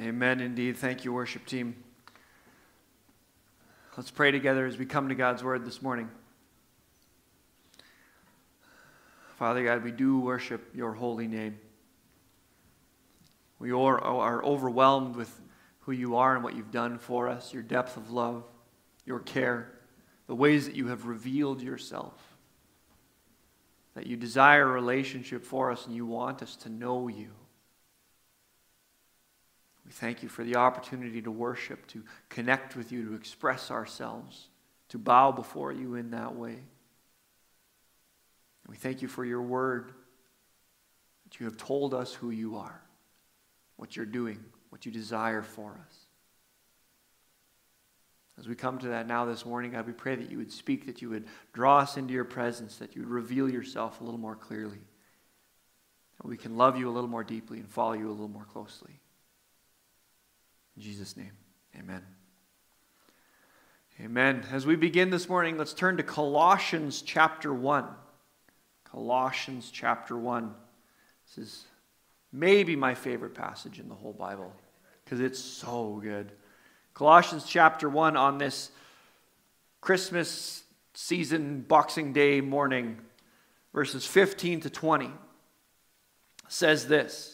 Amen, indeed. Thank you, worship team. Let's pray together as we come to God's word this morning. Father God, we do worship your holy name. We are, overwhelmed with who you are and what you've done for us, your depth of love, your care, the ways that you have revealed yourself. That you desire a relationship for us and you want us to know you. We thank you for the opportunity to worship, to connect with you, to express ourselves, to bow before you in that way. We thank you for your word, that you have told us who you are, what you're doing, what you desire for us. As we come to that now this morning, God, we pray that you would speak, that you would draw us into your presence, that you would reveal yourself a little more clearly, that we can love you a little more deeply and follow you a little more closely. In Jesus' name, amen. Amen. As we begin this morning, let's turn to Colossians chapter 1. Colossians chapter 1. This is maybe my favorite passage in the whole Bible because it's so good. Colossians chapter 1 on this Christmas season, Boxing Day morning, verses 15 to 20, says this.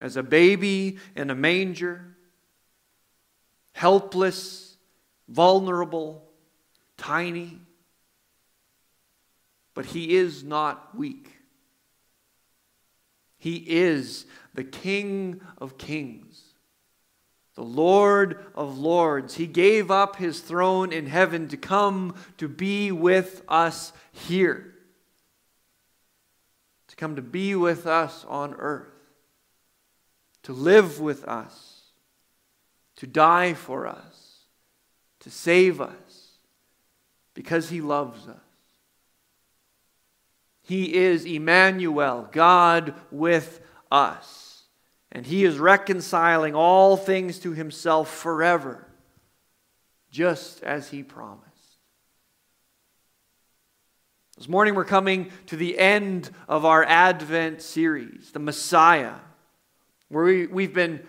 as a baby in a manger, helpless, vulnerable, tiny. But he is not weak. He is the King of kings, the Lord of lords. He gave up his throne in heaven to come to be with us here, to come to be with us on earth to live with us, to die for us, to save us, because he loves us. He is Emmanuel, God with us. And he is reconciling all things to himself forever, just as he promised. This morning we're coming to the end of our Advent series, the Messiah where we, we've been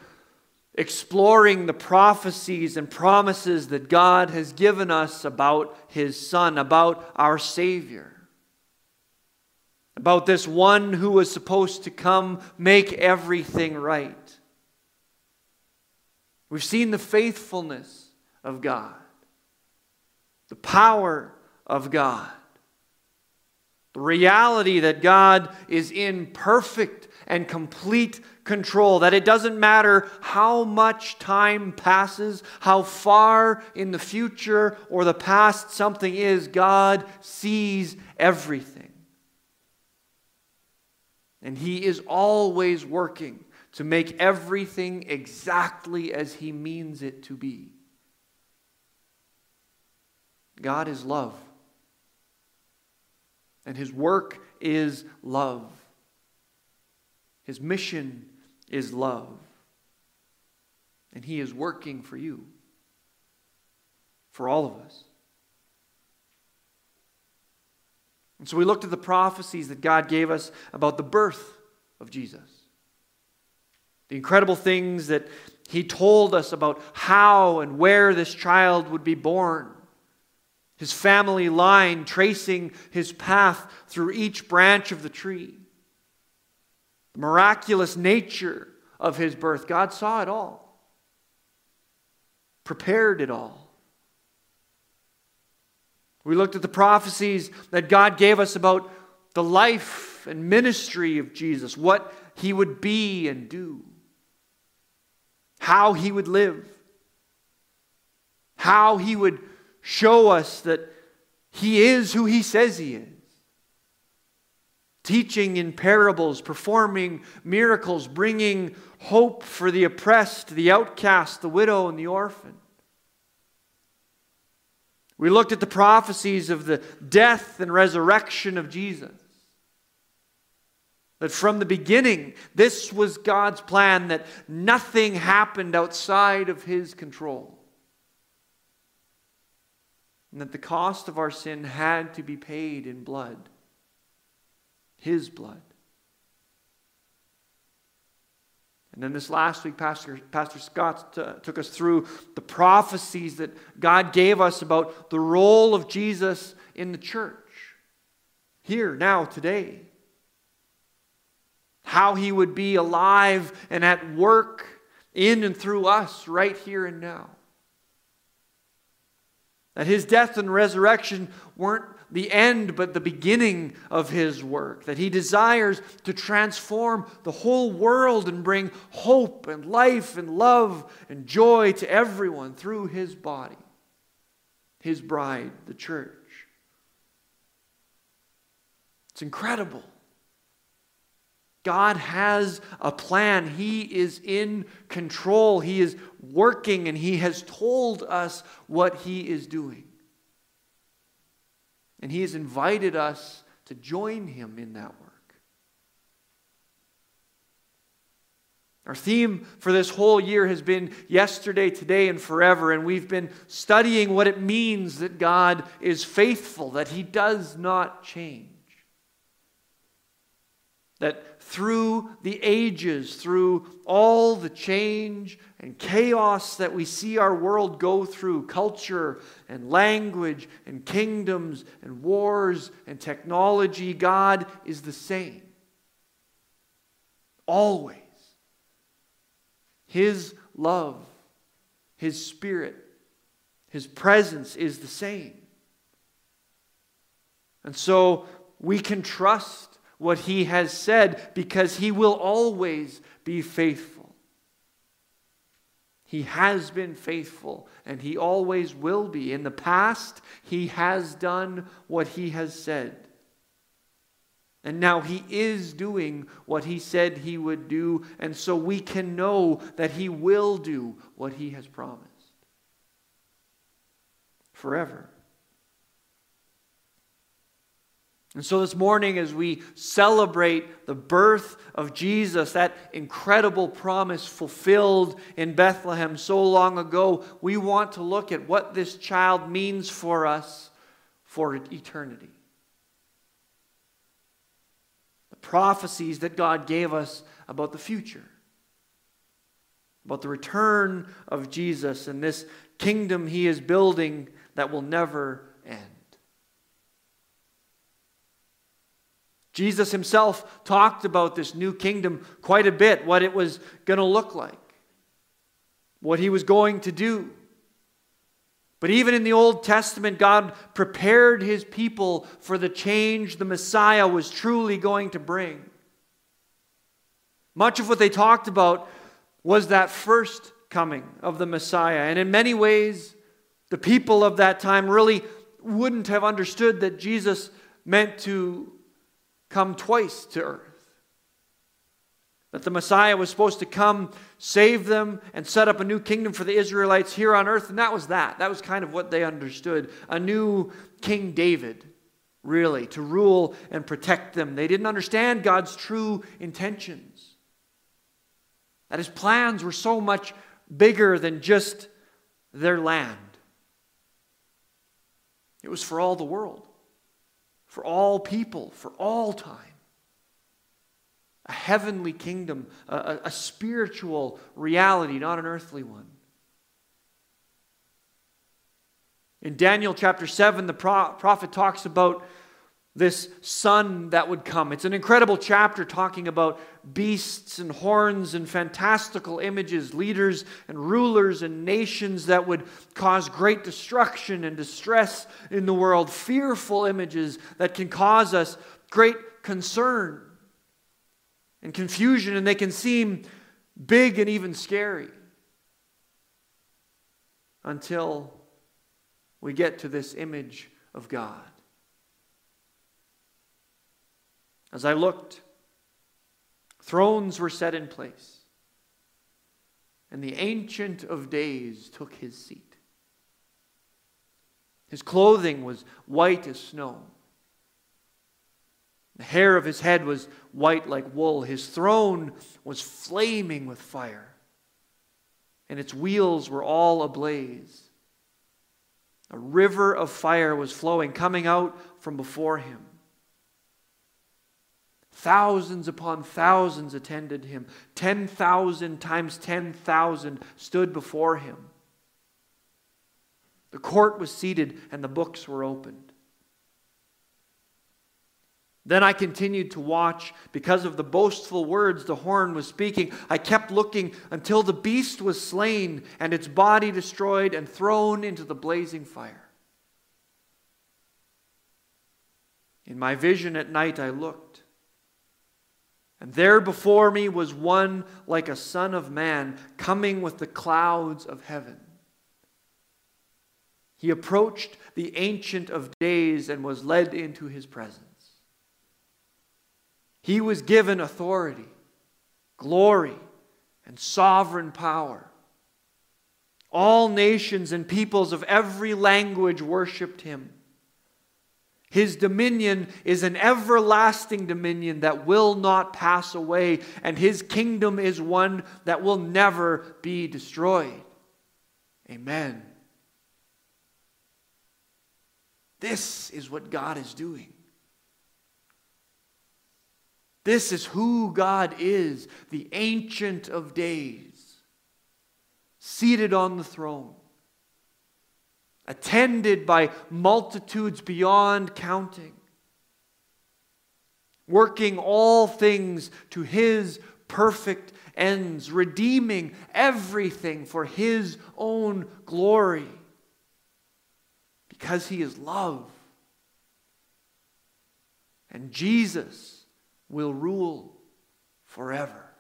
exploring the prophecies and promises that God has given us about His Son, about our Savior, about this one who was supposed to come make everything right. We've seen the faithfulness of God, the power of God, the reality that God is in perfect and complete control, that it doesn't matter how much time passes, how far in the future or the past something is, God sees everything. And He is always working to make everything exactly as He means it to be. God is love. And His work is love. His mission is love. And He is working for you, for all of us. And so we looked at the prophecies that God gave us about the birth of Jesus. The incredible things that He told us about how and where this child would be born. His family line tracing his path through each branch of the tree the miraculous nature of his birth. God saw it all. prepared it all. We looked at the prophecies that God gave us about the life and ministry of Jesus, what he would be and do, how he would live, how he would show us that he is who he says he is. Teaching in parables, performing miracles, bringing hope for the oppressed, the outcast, the widow, and the orphan. We looked at the prophecies of the death and resurrection of Jesus. That from the beginning, this was God's plan, that nothing happened outside of His control. And that the cost of our sin had to be paid in blood His blood. And then this last week, Pastor, Pastor Scott t- took us through the prophecies that God gave us about the role of Jesus in the church, here, now, today. How he would be alive and at work in and through us right here and now. That his death and resurrection weren't the end, but the beginning of his work. That he desires to transform the whole world and bring hope and life and love and joy to everyone through his body, his bride, the church. It's incredible. God has a plan. He is in control. He is working, and He has told us what He is doing. And He has invited us to join Him in that work. Our theme for this whole year has been yesterday, today, and forever. And we've been studying what it means that God is faithful, that He does not change. That through the ages, through all the change and chaos that we see our world go through culture and language and kingdoms and wars and technology God is the same. Always. His love, His Spirit, His presence is the same. And so we can trust what He has said because He will always be faithful. He has been faithful and he always will be. In the past, he has done what he has said. And now he is doing what he said he would do, and so we can know that he will do what he has promised forever. And so this morning, as we celebrate the birth of Jesus, that incredible promise fulfilled in Bethlehem so long ago, we want to look at what this child means for us for eternity. The prophecies that God gave us about the future, about the return of Jesus and this kingdom he is building that will never end. Jesus himself talked about this new kingdom quite a bit, what it was going to look like, what he was going to do. But even in the Old Testament, God prepared his people for the change the Messiah was truly going to bring. Much of what they talked about was that first coming of the Messiah. And in many ways, the people of that time really wouldn't have understood that Jesus meant to come twice to earth. That the Messiah was supposed to come, save them, and set up a new kingdom for the Israelites here on earth. And that was that. That was kind of what they understood. A new King David, really, to rule and protect them. They didn't understand God's true intentions. That his plans were so much bigger than just their land, it was for all the world for all people, for all time. A heavenly kingdom, a, a, spiritual reality, not an earthly one. In Daniel chapter 7, the pro- prophet talks about this son that would come. It's an incredible chapter talking about beasts and horns and fantastical images, leaders and rulers and nations that would cause great destruction and distress in the world, fearful images that can cause us great concern and confusion, and they can seem big and even scary until we get to this image of God. As I looked, thrones were set in place, and the Ancient of Days took his seat. His clothing was white as snow. The hair of his head was white like wool. His throne was flaming with fire, and its wheels were all ablaze. A river of fire was flowing, coming out from before him. Thousands upon thousands attended him. 10,000 times 10,000 stood before him. The court was seated and the books were opened. Then I continued to watch because of the boastful words the horn was speaking. I kept looking until the beast was slain and its body destroyed and thrown into the blazing fire. In my vision at night, I looked and there before me was one like a son of man coming with the clouds of heaven. He approached the Ancient of Days and was led into his presence. He was given authority, glory, and sovereign power. All nations and peoples of every language worshiped him. His dominion is an everlasting dominion that will not pass away, and his kingdom is one that will never be destroyed. Amen. This is what God is doing. This is who God is, the Ancient of Days, seated on the throne attended by multitudes beyond counting, working all things to his perfect ends, redeeming everything for his own glory, because he is love. And Jesus will rule forever.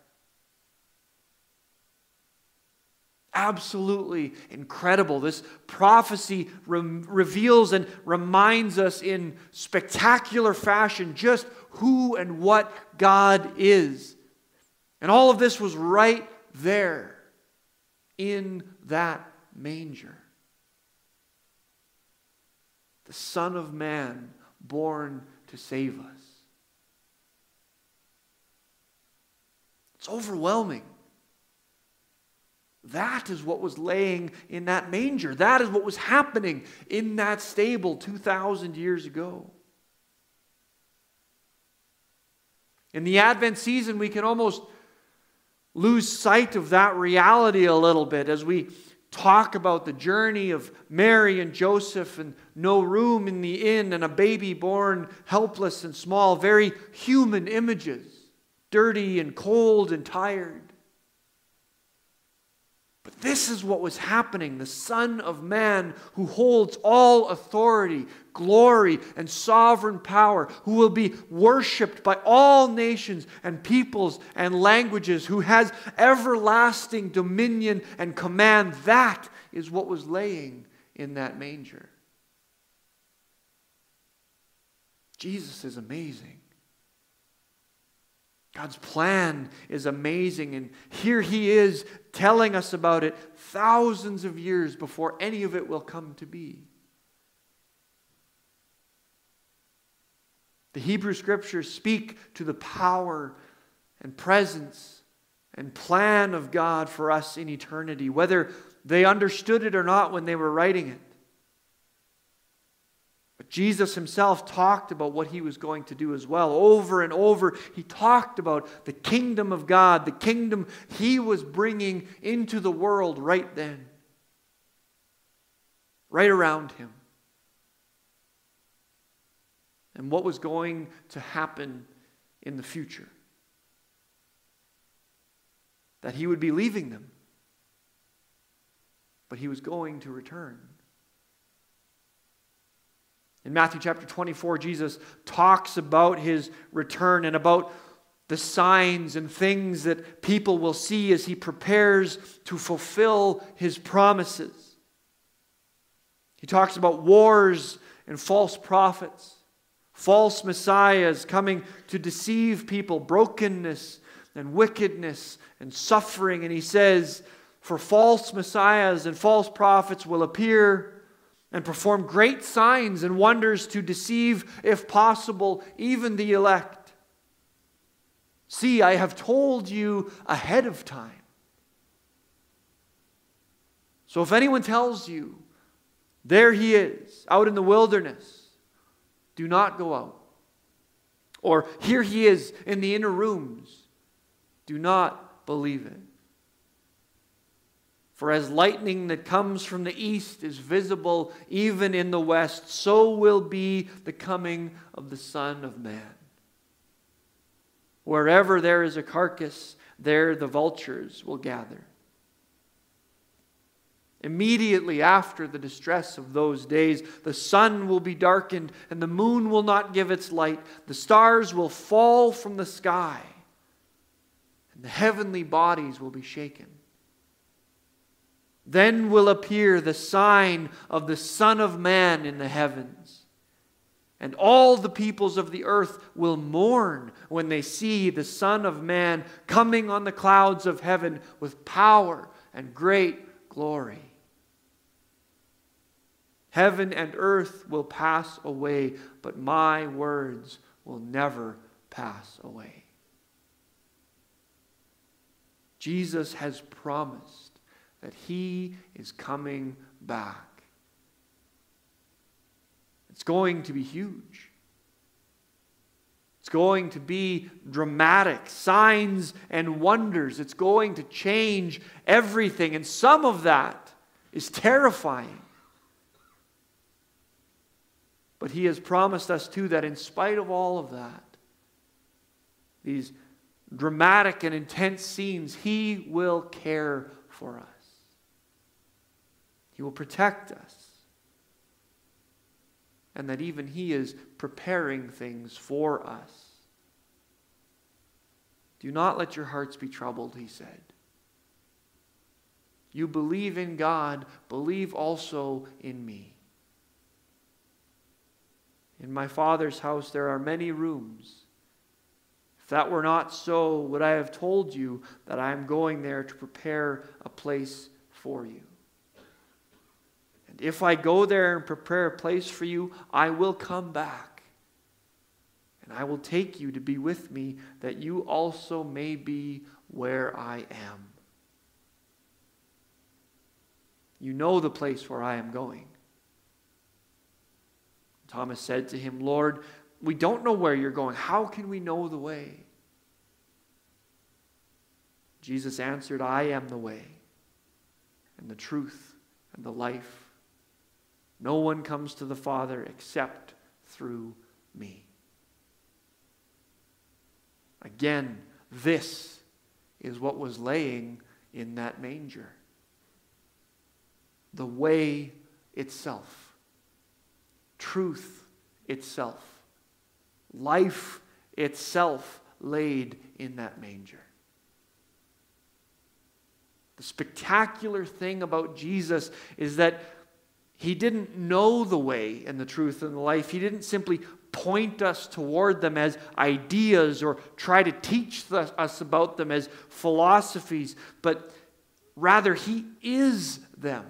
Absolutely incredible. This prophecy re- reveals and reminds us in spectacular fashion just who and what God is. And all of this was right there in that manger. The Son of Man born to save us. It's overwhelming. That is what was laying in that manger. That is what was happening in that stable 2,000 years ago. In the Advent season, we can almost lose sight of that reality a little bit as we talk about the journey of Mary and Joseph and no room in the inn and a baby born helpless and small, very human images, dirty and cold and tired. This is what was happening. The Son of Man, who holds all authority, glory, and sovereign power, who will be worshiped by all nations and peoples and languages, who has everlasting dominion and command. That is what was laying in that manger. Jesus is amazing. God's plan is amazing, and here he is telling us about it thousands of years before any of it will come to be. The Hebrew scriptures speak to the power and presence and plan of God for us in eternity, whether they understood it or not when they were writing it. Jesus himself talked about what he was going to do as well. Over and over, he talked about the kingdom of God, the kingdom he was bringing into the world right then, right around him. and what was going to happen in the future. That he would be leaving them, but he was going to return. In Matthew chapter 24, Jesus talks about his return and about the signs and things that people will see as he prepares to fulfill his promises. He talks about wars and false prophets, false messiahs coming to deceive people, brokenness and wickedness and suffering. And he says, For false messiahs and false prophets will appear and perform great signs and wonders to deceive, if possible, even the elect. See, I have told you ahead of time. So if anyone tells you, there he is, out in the wilderness, do not go out. Or here he is in the inner rooms, do not believe it. For as lightning that comes from the east is visible even in the west, so will be the coming of the Son of Man. Wherever there is a carcass, there the vultures will gather. Immediately after the distress of those days, the sun will be darkened, and the moon will not give its light. The stars will fall from the sky, and the heavenly bodies will be shaken. Then will appear the sign of the Son of Man in the heavens. And all the peoples of the earth will mourn when they see the Son of Man coming on the clouds of heaven with power and great glory. Heaven and earth will pass away, but my words will never pass away. Jesus has promised that he is coming back. It's going to be huge. It's going to be dramatic, signs and wonders. It's going to change everything. And some of that is terrifying. But he has promised us, too, that in spite of all of that, these dramatic and intense scenes, he will care for us. He will protect us. And that even He is preparing things for us. Do not let your hearts be troubled, He said. You believe in God, believe also in me. In my Father's house there are many rooms. If that were not so, would I have told you that I am going there to prepare a place for you? If I go there and prepare a place for you, I will come back. And I will take you to be with me, that you also may be where I am. You know the place where I am going. Thomas said to him, Lord, we don't know where you're going. How can we know the way? Jesus answered, I am the way and the truth and the life. No one comes to the Father except through me. Again, this is what was laying in that manger the way itself, truth itself, life itself laid in that manger. The spectacular thing about Jesus is that he didn't know the way and the truth and the life. He didn't simply point us toward them as ideas or try to teach us about them as philosophies, but rather, He is them.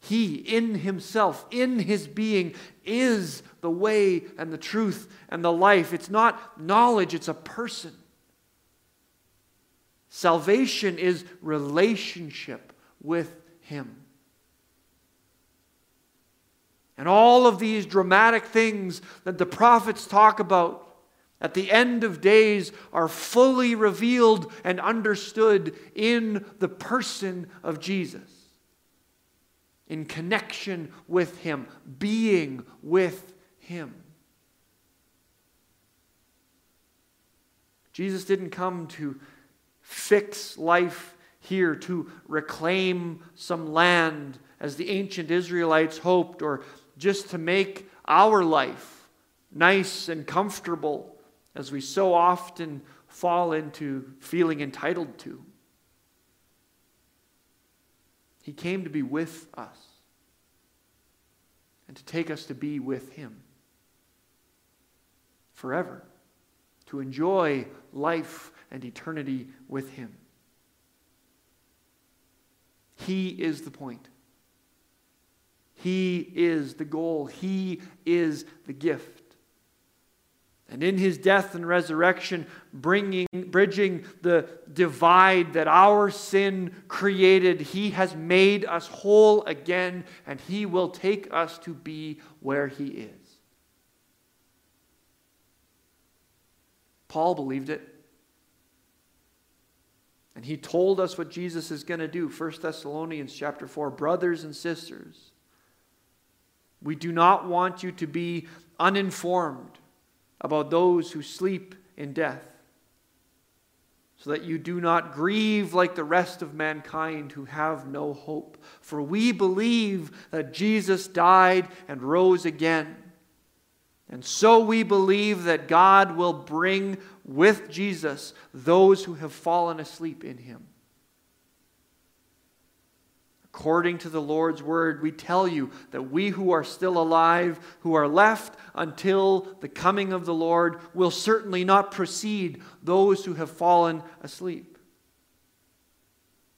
He, in Himself, in His being, is the way and the truth and the life. It's not knowledge, it's a person. Salvation is relationship with Him. And all of these dramatic things that the prophets talk about at the end of days are fully revealed and understood in the person of Jesus. in connection with Him, being with Him. Jesus didn't come to fix life here, to reclaim some land as the ancient Israelites hoped, or just to make our life nice and comfortable as we so often fall into feeling entitled to. He came to be with us and to take us to be with Him forever, to enjoy life and eternity with Him. He is the point. He is the goal. He is the gift. And in his death and resurrection, bringing, bridging the divide that our sin created, he has made us whole again, and he will take us to be where he is. Paul believed it. And he told us what Jesus is going to do. 1 Thessalonians chapter 4, brothers and sisters, we do not want you to be uninformed about those who sleep in death, so that you do not grieve like the rest of mankind who have no hope. For we believe that Jesus died and rose again. And so we believe that God will bring with Jesus those who have fallen asleep in him. According to the Lord's word, we tell you that we who are still alive, who are left until the coming of the Lord, will certainly not precede those who have fallen asleep.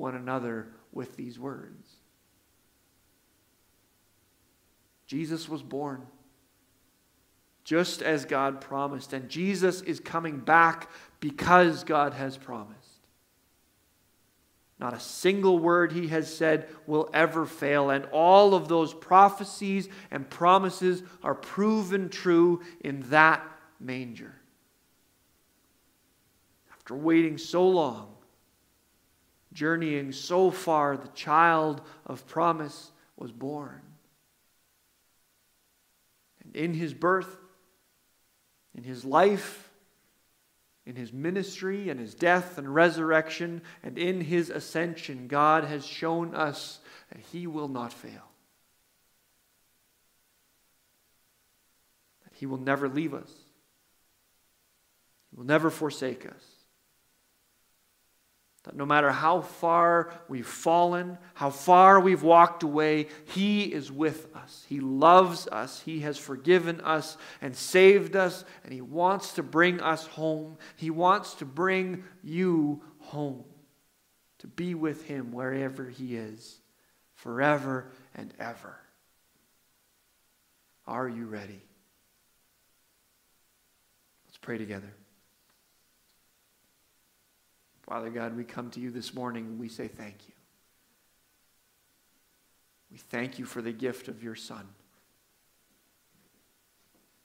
one another with these words. Jesus was born just as God promised, and Jesus is coming back because God has promised. Not a single word he has said will ever fail, and all of those prophecies and promises are proven true in that manger. After waiting so long, journeying so far, the child of promise was born. And in his birth, in his life, in his ministry and his death and resurrection and in his ascension, God has shown us that he will not fail. That he will never leave us. He will never forsake us. That no matter how far we've fallen, how far we've walked away, He is with us. He loves us. He has forgiven us and saved us, and He wants to bring us home. He wants to bring you home to be with Him wherever He is, forever and ever. Are you ready? Let's pray together. Father God, we come to you this morning and we say thank you. We thank you for the gift of your Son.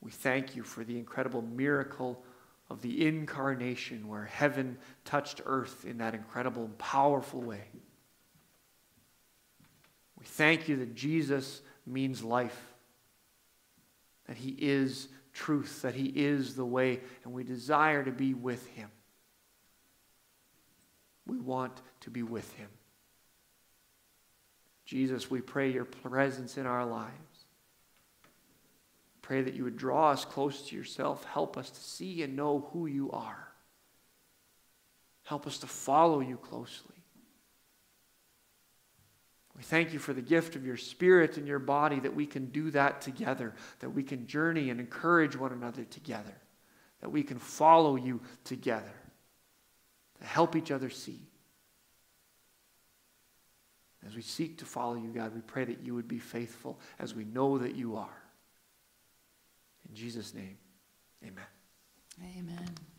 We thank you for the incredible miracle of the incarnation where heaven touched earth in that incredible and powerful way. We thank you that Jesus means life, that he is truth, that he is the way, and we desire to be with him. We want to be with him. Jesus, we pray your presence in our lives. Pray that you would draw us close to yourself. Help us to see and know who you are. Help us to follow you closely. We thank you for the gift of your spirit and your body that we can do that together, that we can journey and encourage one another together, that we can follow you together to help each other see. As we seek to follow you, God, we pray that you would be faithful as we know that you are. In Jesus' name, amen. Amen.